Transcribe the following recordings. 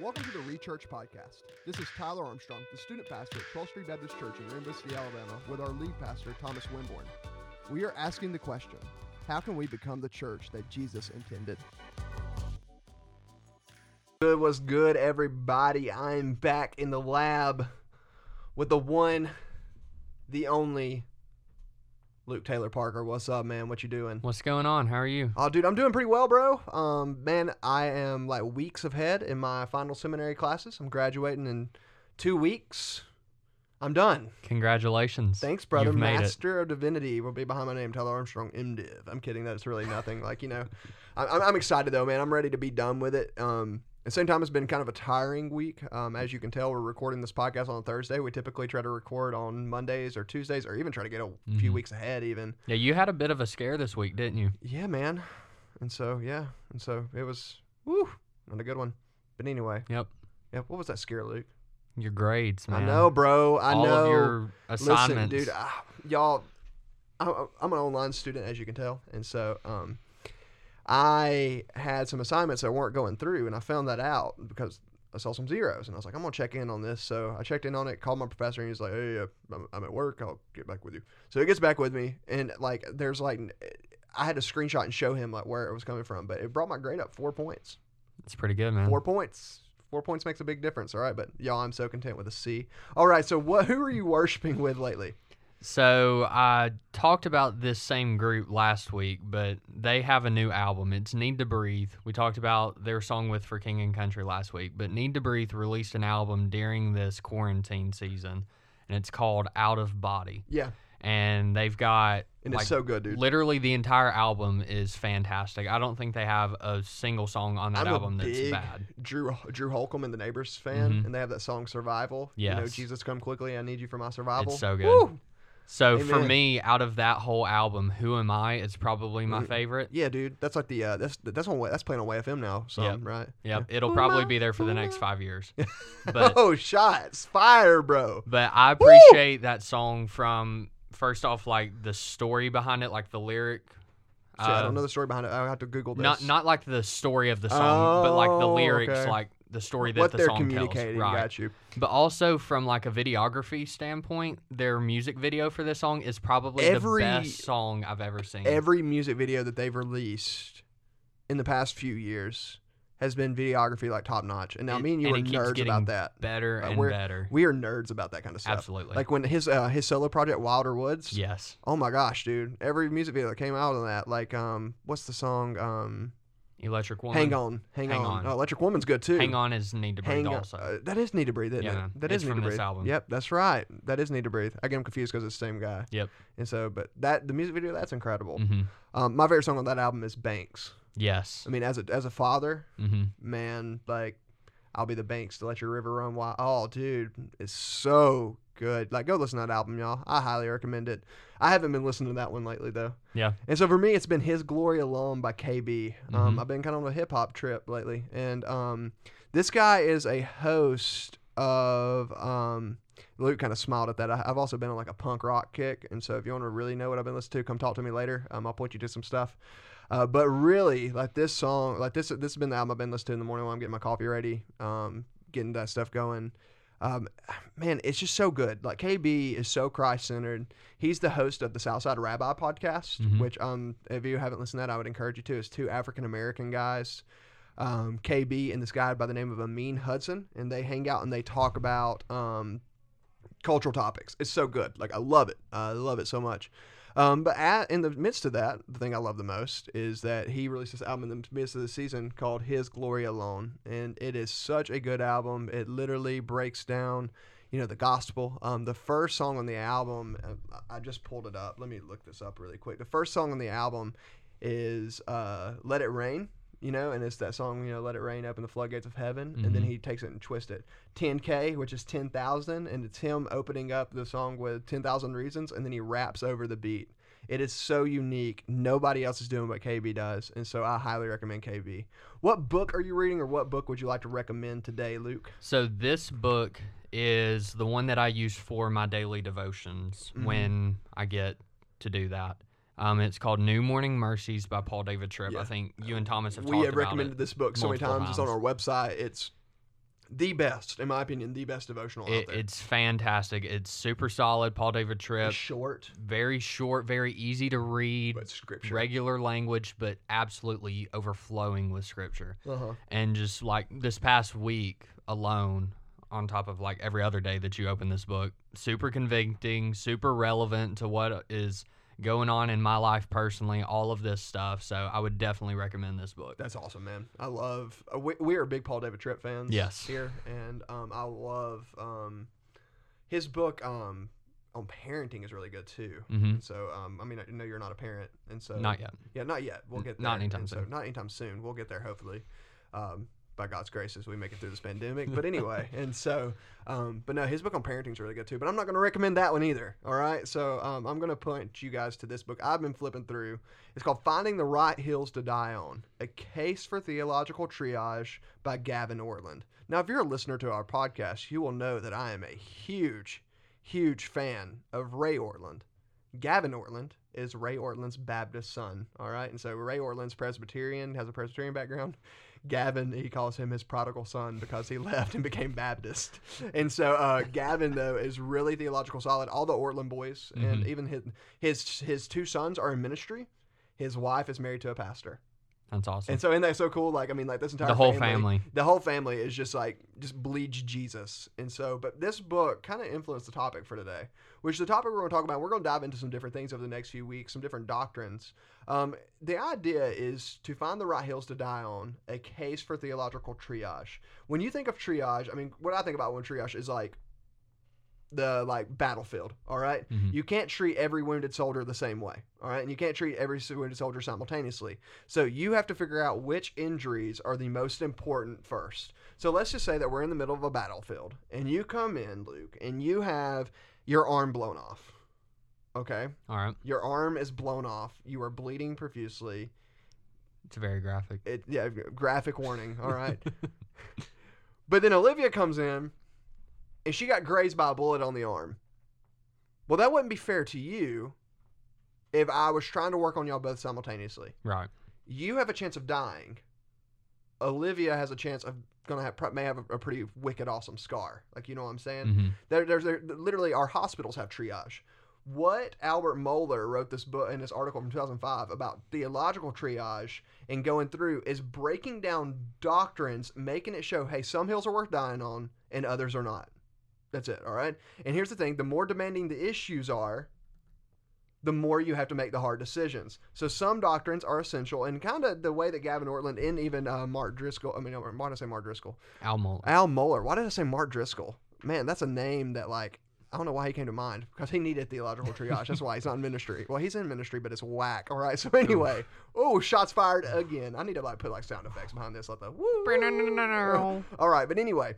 Welcome to the Rechurch Podcast. This is Tyler Armstrong, the student pastor at 12th Street Baptist Church in Rainbow City, Alabama, with our lead pastor, Thomas Winborn. We are asking the question how can we become the church that Jesus intended? Good was good, everybody. I'm back in the lab with the one, the only Luke Taylor Parker. What's up, man? What you doing? What's going on? How are you? Oh, dude, I'm doing pretty well, bro. Um, man, I am like weeks ahead in my final seminary classes. I'm graduating in two weeks. I'm done. Congratulations. Thanks, brother. You've. Master of Divinity will be behind my name, Tyler Armstrong, MDiv. I'm kidding. That's really nothing. like you know, I- I'm, I'm excited though, man. I'm ready to be done with it. Um, the same time, it's been kind of a tiring week. Um, as you can tell, we're recording this podcast on a Thursday. We typically try to record on Mondays or Tuesdays, or even try to get a few Mhm. weeks ahead, even. Yeah, you had a bit of a scare this week, didn't you? Yeah, man. And so yeah, and so it was woo, not a good one. But anyway, Yep. yeah. What was that scare, Luke? Your grades, man. I know, bro. I All know. of your Listen, assignments. dude, ah, y'all, I- I'm an online student, as you can tell, and so um, I had some assignments that weren't going through, and I found that out because I saw some zeros, and I was like, I'm gonna check in on this. So I checked in on it, called my professor, and he's like, Hey, uh, I'm, I'm at work. I'll get back with you. So he gets back with me, and like, there's like, I had to screenshot and show him like where it was coming from, but it brought my grade up four points. it's pretty good, man. Four points. Four points makes a big difference. All right, but y'all, I'm so content with a C. All right, so what? Who are you worshiping with lately? So I talked about this same group last week, but they have a new album. It's Need to Breathe. We talked about their song with For King and Country last week, but Need to Breathe released an album during this quarantine season, and it's called Out of Body. Yeah, And they've got and like, it's so good, dude. Literally, the entire album is fantastic. I don't think they have a single song on that I'm album a that's bad. Drew Drew Holcomb and the Neighbors fan, Mhm. and they have that song "Survival." you know, Jesus, come quickly, I need you for my survival. It's so good. Woo! So for me, out of that whole album, "Who Am I" is probably my Mhm. favorite. Yeah, dude, that's like the uh, that's that's on that's playing on YFM now. So Yep. right. Yep, it'll Who probably be there for the next five years. But oh, shots fire, bro. but I appreciate that song from first off, like the story behind it, like the lyric. Shit, I uh, don't know the story behind it. I have to Google this. Not not like the story of the song, but like the Oh, lyrics, okay. like the story that what the they're song communicating. tells. Right. Got you. But also from like a videography standpoint, their music video for this song is probably Every- the best song I've ever seen. Every music video that they've released in the past few years has been videography like top notch. And now It- me and you are nerds about that. better Uh, and we're- better. We are nerds about that kind of stuff. Absolutely. Like when his uh, his solo project Wilder Woods. yes. Oh my gosh, dude! Every music video that came out on that, like, um, what's the song? Um, Electric Woman. Hang on, hang, Hang on. on. Oh, Electric Woman's good too. Hang on is Need to Breathe Hang also. Uh, that is Need to Breathe, isn't Yeah, it? That is Need from to this Breathe. album. Yep, that's right. That is Need to Breathe. I get them confused because it's the same guy. Yep. And so, but that the music video that's incredible. hmm Um, my favorite song on that album is Banks. Yes. I mean, as a as a father, hmm man, like, I'll be the Banks to let your river run wild. Oh, dude, it's so good. Like, go listen to that album, y'all. I highly recommend it. I haven't been listening to that one lately though. Yeah. And so for me, it's been His Glory Alone by KB. Um, Mhm. I've been kind of on a hip hop trip lately, and um, this guy is a host of. Um, Luke kind of smiled at that. I, I've also been on like a punk rock kick, and so if you want to really know what I've been listening to, come talk to me later. Um, I'll point you to some stuff. Uh, but really, like this song, like this, this has been the album I've been listening to in the morning while I'm getting my coffee ready, um, getting that stuff going. Um, man, it's just so good. Like KB is so Christ centered. He's the host of the Southside Rabbi podcast, Mhm. which um, if you haven't listened to that, I would encourage you to. It's two African American guys, um, KB and this guy by the name of Amin Hudson, and they hang out and they talk about um, cultural topics. It's so good. Like I love it. I love it so much. Um, but at, in the midst of that, the thing I love the most is that he released this album in the midst of the season called His Glory Alone, and it is such a good album. It literally breaks down, you know, the gospel. Um, the first song on the album, I just pulled it up. Let me look this up really quick. The first song on the album is uh, "Let It Rain." You know, and it's that song, you know, "Let It Rain, Open the Floodgates of Heaven," and then Mhm. he takes it and twists it. 10K, which is 10,000, and it's him opening up the song with 10,000 reasons, and then he raps over the beat. It is so unique. Nobody else is doing what KB does, and so I highly recommend KB. What book are you reading, or what book would you like to recommend today, Luke? So this book is the one that I use for my daily devotions Mhm. when I get to do that. Um, it's called New Morning Mercies by Paul David Tripp. Yeah. I think you and Thomas have we have recommended it. this book so many multiple times. It's on our website. It's the best, in my opinion, the best devotional out there. it's fantastic. It's super solid. Paul David Tripp, It's short, very short, very easy to read, but scripture. regular language, but absolutely overflowing with scripture. uh-huh. And just like this past week alone, on top of like every other day that you open this book, super convicting, super relevant to what is going on in my life personally, all of this stuff. So I would definitely recommend this book. That's awesome, man. I love. Uh, we, we are big Paul David Tripp fans. Yes. Here, and um, I love um, his book um, on parenting is really good too. Mm-hmm. So, um, I mean, I know you're not a parent, and so Not yet. Yeah, not yet. We'll get there. Not anytime And So soon. not anytime soon. We'll get there hopefully. Um, by God's grace, as we make it through this pandemic. But anyway, and so, um, but no, his book on parenting is really good too. But I'm not going to recommend that one either. All right. So um, I'm going to point you guys to this book I've been flipping through. It's called Finding the Right Hills to Die On: A Case for Theological Triage by Gavin Ortlund. Now, if you're a listener to our podcast, you will know that I am a huge, huge fan of Ray Ortlund. Gavin Ortlund is Ray Ortlund's Baptist son. All right. And so Ray Ortlund's Presbyterian, has a Presbyterian background. Gavin, he calls him his prodigal son because he left and became Baptist. And so uh, Gavin, though, is really theological solid. All the Ortlund boys and Mhm. even his, his his two sons are in ministry. His wife is married to a pastor. That's awesome. And so isn't that so cool? Like, I mean, like this entire the whole family. the whole family is just like just bleeds Jesus. And so, but this book kind of influenced the topic for today, which the topic we're going to talk about. We're going to dive into some different things over the next few weeks, some different doctrines. Um, the idea is to find the right hills to die on, a case for theological triage. When you think of triage, I mean, what I think about when triage is like the like battlefield. All right? Mhm. You can't treat every wounded soldier the same way. All right, and you can't treat every wounded soldier simultaneously. So you have to figure out which injuries are the most important first. So let's just say that we're in the middle of a battlefield, and you come in, Luke, and you have your arm blown off. Okay, All right. your arm is blown off. You are bleeding profusely. It's very graphic. It yeah, graphic warning. All right. but then Olivia comes in, and she got grazed by a bullet on the arm. Well, that wouldn't be fair to you if I was trying to work on y'all both simultaneously. Right. You have a chance of dying. Olivia has a chance of gonna have may have a, a pretty wicked awesome scar. Like you know what I'm saying? hmm There, there's there, literally our hospitals have triage. What Albert Mohler wrote this book in this article from 2005 about theological triage and going through is breaking down doctrines, making it show, hey, some hills are worth dying on and others are not. That's it, all right? And here's the thing the more demanding the issues are, the more you have to make the hard decisions. So some doctrines are essential, and kind of the way that Gavin Ortlund and even uh, Mark Driscoll, I mean, why did I say Mark Driscoll? Al Mohler. Al Mohler. Why did I say Mark Driscoll? Man, that's a name that like I don't know why he came to mind because he needed theological triage. That's why he's not in ministry. Well, he's in ministry, but it's whack. All right. So anyway, oh, shots fired again. I need to like put like sound effects behind this, like the woo. All right, but anyway,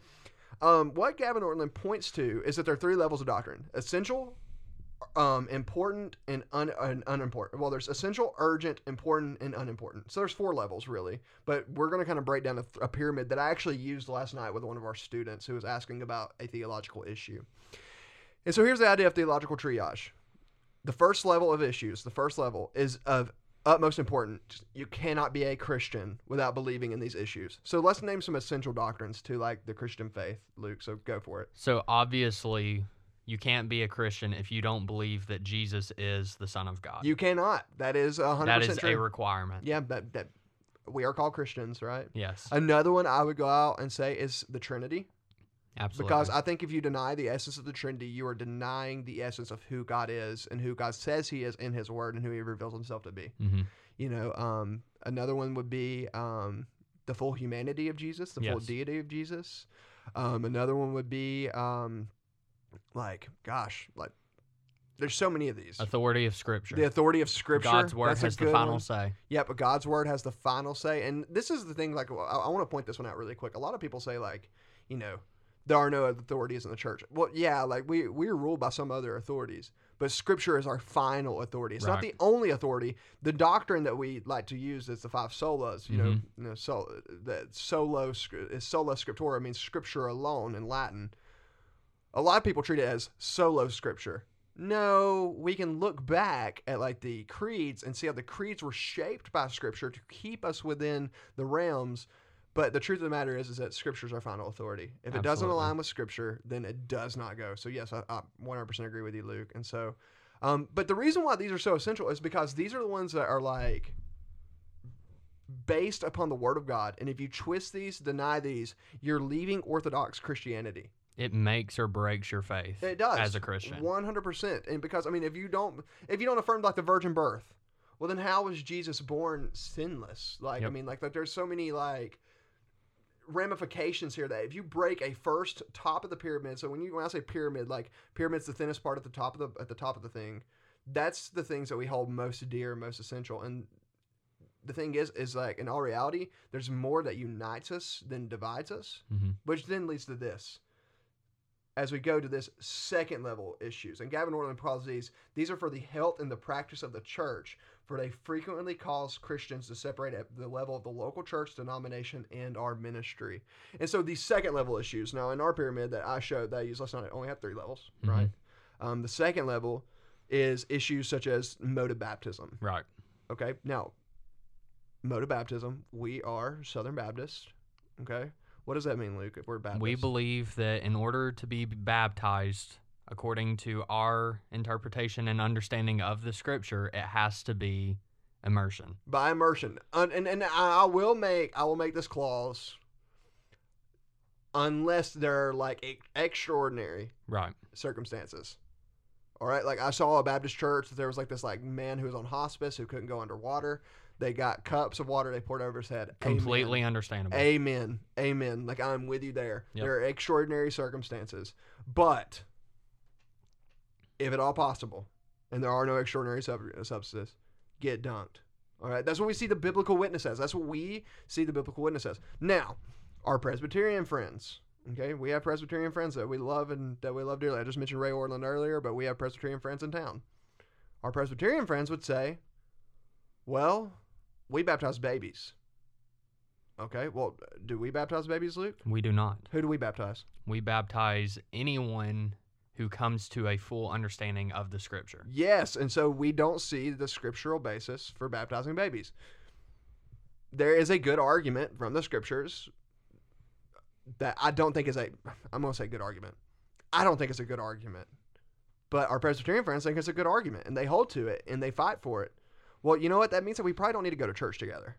um, what Gavin Ortlund points to is that there are three levels of doctrine: essential, um, important, and, un- and unimportant. Well, there's essential, urgent, important, and unimportant. So there's four levels really, but we're going to kind of break down a, a pyramid that I actually used last night with one of our students who was asking about a theological issue. And so here's the idea of theological triage. The first level of issues, the first level is of utmost important. You cannot be a Christian without believing in these issues. So let's name some essential doctrines to like the Christian faith, Luke. So go for it. So obviously, you can't be a Christian if you don't believe that Jesus is the Son of God. You cannot. That is a hundred that percent a requirement. yeah, but that we are called Christians, right? Yes. Another one I would go out and say is the Trinity. Absolutely. Because I think if you deny the essence of the Trinity, you are denying the essence of who God is and who God says He is in His Word and who He reveals Himself to be. hmm You know, um, another one would be um, the full humanity of Jesus, the full deity of Jesus. Um, another one would be um, like, gosh, like there's so many of these. Authority of Scripture. The authority of Scripture. God's word that's has the final one. say. Yeah, but God's word has the final say. And this is the thing, like, I, I want to point this one out really quick. A lot of people say, like, you know, there are no authorities in the church. Well, yeah, like, we, we're ruled by some other authorities, but Scripture is our final authority. It's not the only authority. The doctrine that we like to use is the five solas, you know, Mhm. you know so, that solo, is sola scriptura means Scripture alone in Latin. A lot of people treat it as solo Scripture. No, we can look back at like the creeds and see how the creeds were shaped by scripture to keep us within the realms, But the truth of the matter is, is that Scripture is our final authority. If it doesn't align with scripture, then it does not go. So yes, I, I 100% agree with you, Luke. And so, um, but the reason why these are so essential is because these are the ones that are like based upon the Word of God. And if you twist these, deny these, you're leaving Orthodox Christianity. It makes or breaks your faith. It does as a Christian. one hundred percent. And because I mean, if you don't, if you don't affirm like the virgin birth, well, then how was Jesus born sinless? Like I mean, like, like there's so many like ramifications here that if you break a first top of the pyramid, so when you when I say pyramid, like pyramid's the thinnest part at the top of the at the top of the thing, that's the things that we hold most dear, most essential, and the thing is, is like in all reality, there's more that unites us than divides us Mhm. which then leads to this. As we go to this second level issues, and Gavin Ortlund calls these, these are for the health and the practice of the church, for they frequently cause Christians to separate at the level of the local church, denomination, and our ministry. And so these second level issues, now in our pyramid that I showed that I use last night, only have three levels, Mhm. right? Um, the second level is issues such as mode of baptism. Right. Okay. Now, mode of baptism, we are Southern Baptist. Okay. What does that mean, Luke, if we're Baptist? We believe that in order to be baptized, according to our interpretation and understanding of the scripture, it has to be immersion. by immersion. Un- and and I will make I will make this clause unless there are like extraordinary Right. circumstances. All right, like I saw a Baptist church that there was like this like man who was on hospice who couldn't go underwater. They got cups of water they poured over his head. Amen. Completely understandable. Amen. Amen. Like I'm with you there. Yep. There are extraordinary circumstances. But if at all possible, and there are no extraordinary sub- substances, get dunked. All right. That's what we see the biblical witness as. That's what we see the biblical witness as. Now, our Presbyterian friends. Okay, we have Presbyterian friends that we love and that we love dearly. I just mentioned Ray Ortlund earlier, but we have Presbyterian friends in town. Our Presbyterian friends would say, "Well, we baptize babies." Okay, well, do we baptize babies, Luke? we do not. Who do we baptize? We baptize anyone who comes to a full understanding of the scripture. Yes, and so we don't see the scriptural basis for baptizing babies. There is a good argument from the scriptures that I don't think is a I'm going to say good argument. I don't think it's a good argument. But our Presbyterian friends think it's a good argument and they hold to it and they fight for it. Well, you know what that means that we probably don't need to go to church together.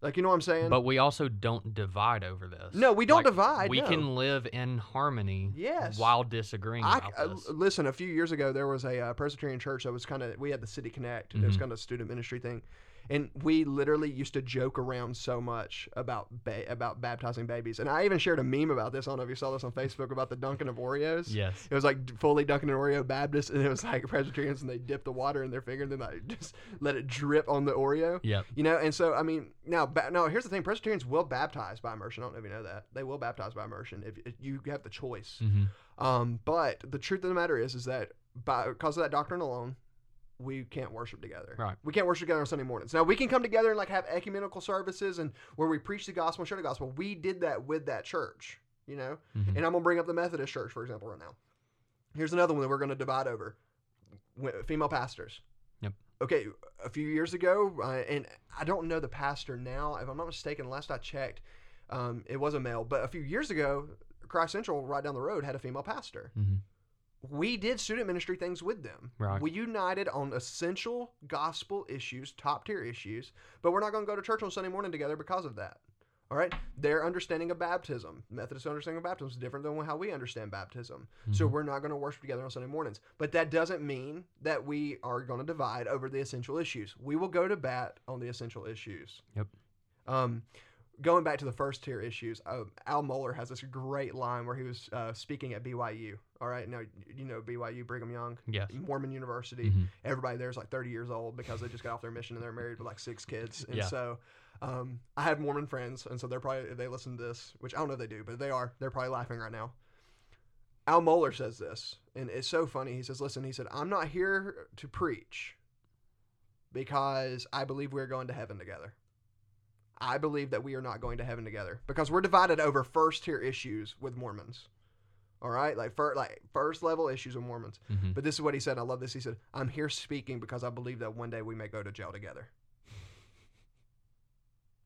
Like you know what I'm saying? But we also don't divide over this. No, we don't Like, divide, We no. can live in harmony Yes. while disagreeing I, uh, listen. A few years ago, there was a uh, Presbyterian church that was kind of. We had the City Connect. It was Mhm. kind of a student ministry thing, and we literally used to joke around so much about ba- about baptizing babies. And I even shared a meme about this. I don't know if you saw this on Facebook about the dunking of Oreos. yes. It was like fully dunking an Oreo Baptist, and it was like Presbyterians, and they dip the water in their finger, and then like just let it drip on the Oreo. Yep. You know, and so I mean, now, ba- now here's the thing: Presbyterians will baptize by immersion. I don't know if you know that they will baptize by immersion if, if you have the choice. hmm Um, but the truth of the matter is, is that by because of that doctrine alone, we can't worship together. Right. We can't worship together on Sunday mornings. Now we can come together and like have ecumenical services and where we preach the gospel and share the gospel. We did that with that church, you know. Mhm. And I'm gonna bring up the Methodist Church, for example, right now. Here's another one that we're gonna divide over: female pastors. Yep. Okay, a few years ago, uh, and I don't know the pastor now. If I'm not mistaken, last I checked, um, it was a male. But a few years ago, Christ Central, right down the road, had a female pastor. Mhm. We did student ministry things with them. Right. We united on essential gospel issues, top tier issues, but we're not going to go to church on Sunday morning together because of that. All right, their understanding of baptism, Methodist understanding of baptism, is different than how we understand baptism. So Mhm. we're not going to worship together on Sunday mornings. But that doesn't mean that we are going to divide over the essential issues. We will go to bat on the essential issues. Yep. Um, going back to the first tier issues, uh, Al Mohler has this great line where he was uh, speaking at BYU. All right, now you know BYU, Brigham Young, Yes. Mormon University. Mhm. Everybody there's like 30 years old because they just got off their mission and they're married with like six kids. And Yeah. so um, I have Mormon friends, and so they're probably they listen to this, which I don't know if they do, but they are. They're probably laughing right now. Al Mohler says this, and it's so funny. He says, "Listen," he said, "I'm not here to preach because I believe we're going to heaven together." I believe that we are not going to heaven together because we're divided over first tier issues with Mormons. All right, like fir- like first level issues with Mormons. Mhm. But this is what he said. I love this. He said, "I'm here speaking because I believe that one day we may go to jail together."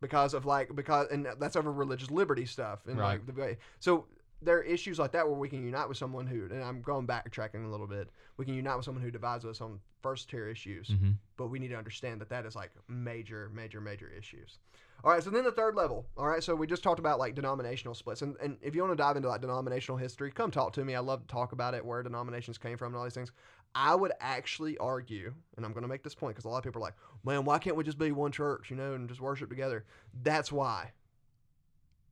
because of like because and that's over religious liberty stuff and Right. like the way so there are issues like that where we can unite with someone who and I'm going backtracking a little bit we can unite with someone who divides us on first tier issues hmm but we need to understand that that is like major major major issues all right so then the third level. All right so we just talked about like denominational splits and, and if you want to dive into like denominational history come talk to me. I love to talk about it where denominations came from and all these things. I would actually argue and i'm going to make this point because a lot of people are like man why can't we just be one church you know and just worship together? That's why.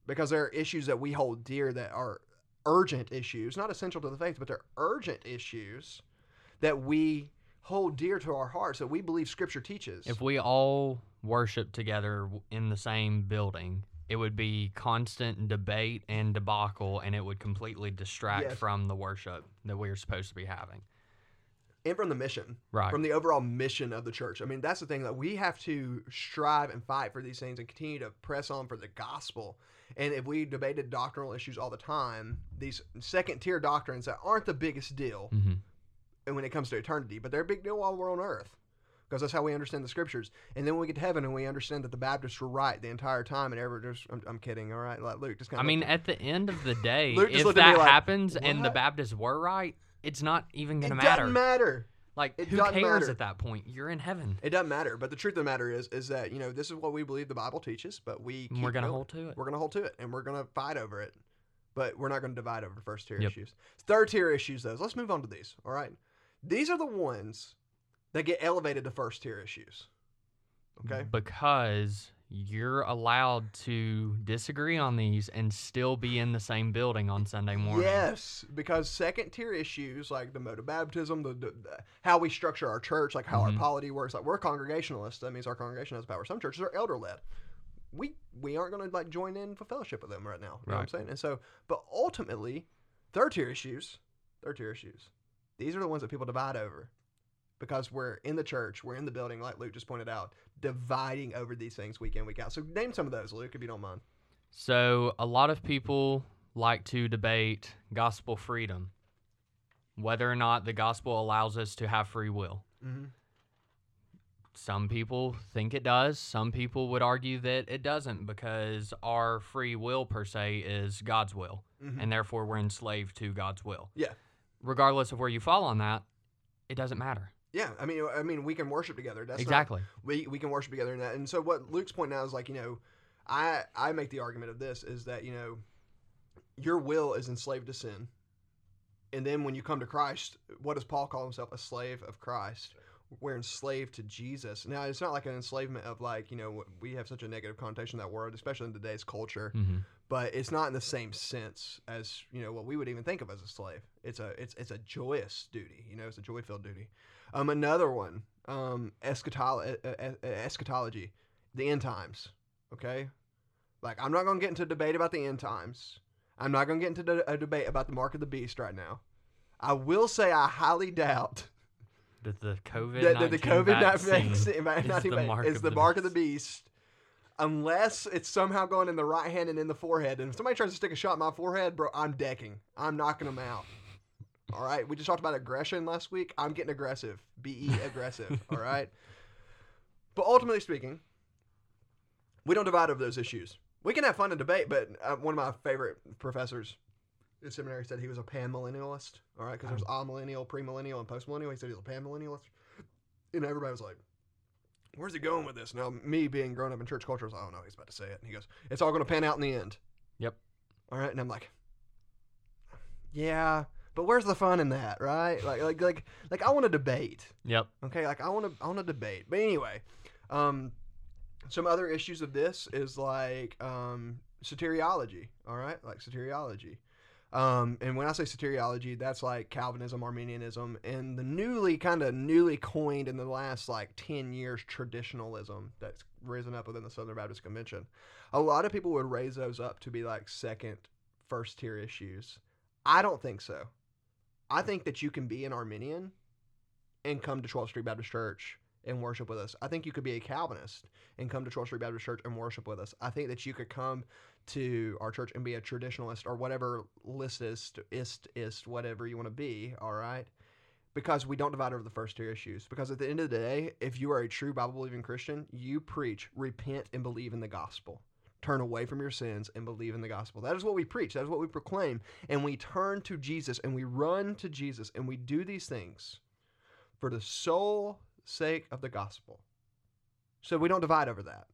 Because there are issues that we hold dear that are urgent issues not essential to the faith but they're urgent issues that we hold dear to our hearts that we believe scripture teaches. If we all worship together in the same building, it would be constant debate and debacle, and it would completely distract Yes. from the worship that we are supposed to be having. and from the mission Right. from the overall mission of the church i mean that's the thing that we have to strive and fight for these things and continue to press on for the gospel and if we debated doctrinal issues all the time these second tier doctrines that aren't the biggest deal hmm and when it comes to eternity, but they're a big deal while we're on earth. Because that's how we understand the scriptures. And then when we get to heaven and we understand that the Baptists were right the entire time and everyone just, I'm, I'm kidding, all right? Like Luke, just kind of. I mean, at the end of the day, if looked at me that like, happens and the Baptists were right, it's not even going to matter. It doesn't matter. Like, It who doesn't cares matter. at that point? You're in heaven. It doesn't matter. But the truth of the matter is, is that, you know, this is what we believe the Bible teaches, but we we're going to hold to it. We're going to hold to it and we're going to fight over it. But we're not going to divide over first tier Yep. issues. Third tier issues, though. Let's move on to these. All right. These are the ones that get elevated to first tier issues. Okay. Because you're allowed to disagree on these and still be in the same building on Sunday morning. Yes, because second tier issues like the mode of baptism, the, the, the how we structure our church, like how Mhm. our polity works. Like we're congregationalists, that means our congregation has power. Some churches are elder led. We we aren't going to like join in for fellowship with them right now. You know what I'm saying? And so, but ultimately, third tier issues, third tier issues, these are the ones that people divide over. Because we're in the church, we're in the building, like Luke just pointed out, dividing over these things week in, week out. So name some of those, Luke, if you don't mind. So, a lot of people like to debate gospel freedom, whether or not the gospel allows us to have free will. Mm-hmm. Some people think it does. Some people would argue that it doesn't because our free will, per se, is God's will, Mhm. and therefore we're enslaved to God's will. Yeah. Regardless of where you fall on that, it doesn't matter. Yeah, I mean, I mean, we can worship together. That's not- exactly. we we can worship together in that. And so what Luke's point now is like, you know, I I make the argument of this is that you know, your will is enslaved to sin, and then when you come to Christ, what does Paul call himself? A slave of Christ. We're enslaved to Jesus. Now it's not like an enslavement of like you know we have such a negative connotation of that word, especially in today's culture. hmm But it's not in the same sense as you know what we would even think of as a slave. It's a it's it's a joyous duty. You know, it's a joy filled duty. Um, another one, um, eschatolo- eschatology, the end times. Okay, like I'm not gonna get into a debate about the end times. I'm not gonna get into a debate about the mark of the beast right now. I will say I highly doubt That the COVID that, that the COVID vaccine vaccine is not the mark is of the the mark of the beast. beast, unless it's somehow going in the right hand and in the forehead. And if somebody tries to stick a shot in my forehead, bro, I'm decking. I'm knocking them out. All right. We just talked about aggression last week. I'm getting aggressive. Be aggressive. all right. But ultimately speaking, we don't divide over those issues. We can have fun and debate, but uh, one of my favorite professors in seminary said he was a panmillennialist. All right, because there's amillennial, premillennial, and postmillennial. He said he was a panmillennialist, and everybody was like, "Where's he going with this?" Now, me being grown up in church culture, I was like, "Oh no, he's about to say it." And he goes, "It's all going to pan out in the end." Yep. All right, and I'm like, "Yeah." But where's the fun in that, right? Like, like, like, like, I want to debate. Yep. Okay, like I want to I want to debate. But anyway, um some other issues of this is like um soteriology, all right? Like soteriology. Um and when I say soteriology, that's like Calvinism, Arminianism, and the newly kind of newly coined in the last like 10 years traditionalism that's risen up within the Southern Baptist Convention. A lot of people would raise those up to be like second first tier issues. I don't think so. I think that you can be an Arminian and come to 12th Street Baptist Church and worship with us. I think you could be a Calvinist and come to 12th Street Baptist Church and worship with us. I think that you could come to our church and be a traditionalist or whatever listist, ist, ist, whatever you want to be, all right? because we don't divide over the first two issues. Because at the end of the day, if you are a true Bible believing Christian, you preach, repent, and believe in the gospel. Turn away from your sins and believe in the gospel. That is what we preach. That is what we proclaim. And we turn to Jesus and we run to Jesus and we do these things for the sole sake of the gospel. So we don't divide over that.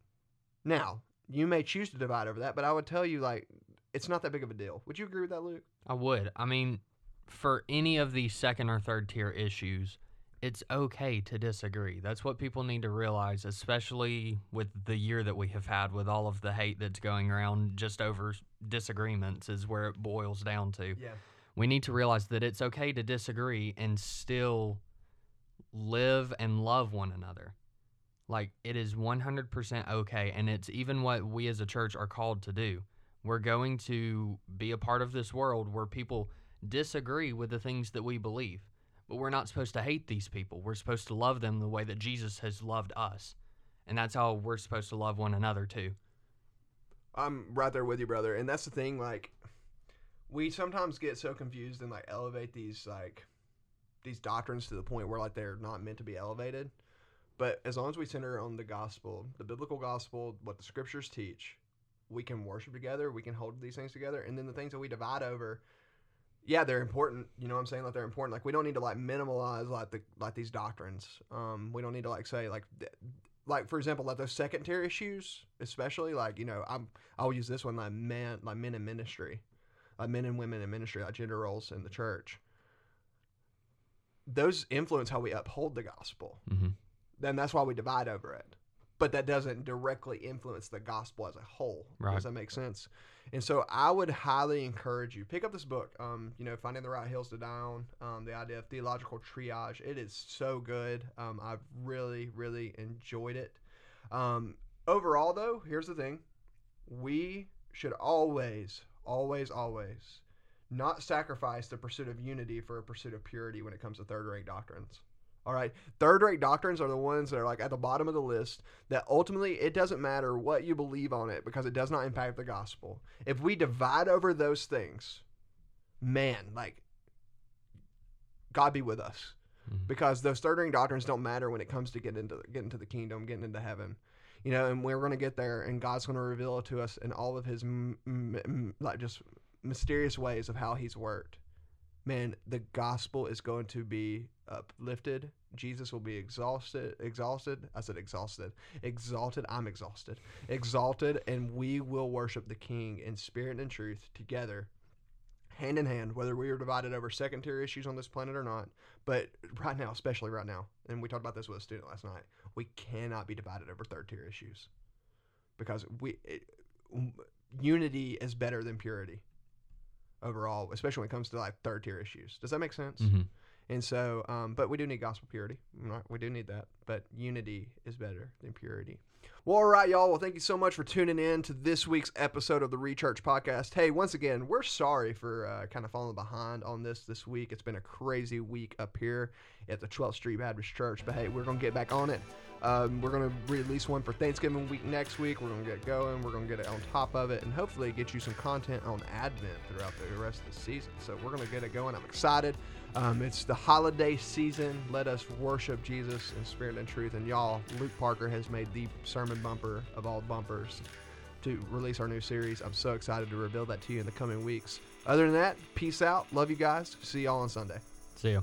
Now, you may choose to divide over that, but I would tell you, like, it's not that big of a deal. Would you agree with that, Luke? I would. I mean, for any of these second or third tier issues, it's okay to disagree. That's what people need to realize, especially with the year that we have had with all of the hate that's going around just over disagreements, is where it boils down to. Yeah. We need to realize that it's okay to disagree and still live and love one another. Like, it is 100% okay. And it's even what we as a church are called to do. We're going to be a part of this world where people disagree with the things that we believe. But we're not supposed to hate these people. We're supposed to love them the way that Jesus has loved us. And that's how we're supposed to love one another too. I'm right there with you, brother. And that's the thing, like, we sometimes get so confused and like elevate these like these doctrines to the point where like they're not meant to be elevated. But as long as we center on the gospel, the biblical gospel, what the scriptures teach, we can worship together, we can hold these things together, and then the things that we divide over, yeah, they're important. You know what I'm saying? Like they're important. Like we don't need to like minimalize like the like these doctrines. Um, we don't need to like say like like for example like those second tier issues, especially like you know I'm I'll use this one like men like men in ministry, like men and women in ministry, like gender roles in the church. Those influence how we uphold the gospel. Mm-hmm. Then that's why we divide over it. But that doesn't directly influence the gospel as a whole. Right. Does that make sense? And so I would highly encourage you pick up this book. Um, you know, finding the right hills to die on. Um, the idea of theological triage. It is so good. Um, I've really, really enjoyed it. Um, overall, though, here's the thing: we should always, always, always not sacrifice the pursuit of unity for a pursuit of purity when it comes to third-rate doctrines. All right. Third rate doctrines are the ones that are like at the bottom of the list that ultimately it doesn't matter what you believe on it because it does not impact the gospel. If we divide over those things, man, like God be with us. Mhm. Because those third ring doctrines don't matter when it comes to getting into getting to the kingdom, getting into heaven. You know, and we're going to get there and God's going to reveal it to us in all of his m- m- m- like just mysterious ways of how he's worked man, the gospel is going to be uplifted. Jesus will be exhausted, exhausted. I said exhausted, exalted. I'm exhausted, exalted, and we will worship the King in spirit and truth together, hand in hand. Whether we are divided over second tier issues on this planet or not, but right now, especially right now, and we talked about this with a student last night, we cannot be divided over third tier issues because we it, unity is better than purity overall, especially when it comes to like third tier issues. Does that make sense? Mm-hmm. And so, um, but we do need gospel purity. We do need that. But unity is better than purity. Well, all right, y'all. Well, thank you so much for tuning in to this week's episode of the Recharge Podcast. Hey, once again, we're sorry for uh, kind of falling behind on this this week. It's been a crazy week up here at the 12th Street Baptist Church. But hey, we're going to get back on it. Um, we're going to release one for Thanksgiving week next week. We're going to get going. We're going to get it on top of it and hopefully get you some content on Advent throughout the rest of the season. So we're going to get it going. I'm excited. Um, it's the holiday season. Let us worship Jesus in spirit and truth. And y'all, Luke Parker has made the sermon bumper of all bumpers to release our new series. I'm so excited to reveal that to you in the coming weeks. Other than that, peace out. Love you guys. See y'all on Sunday. See you.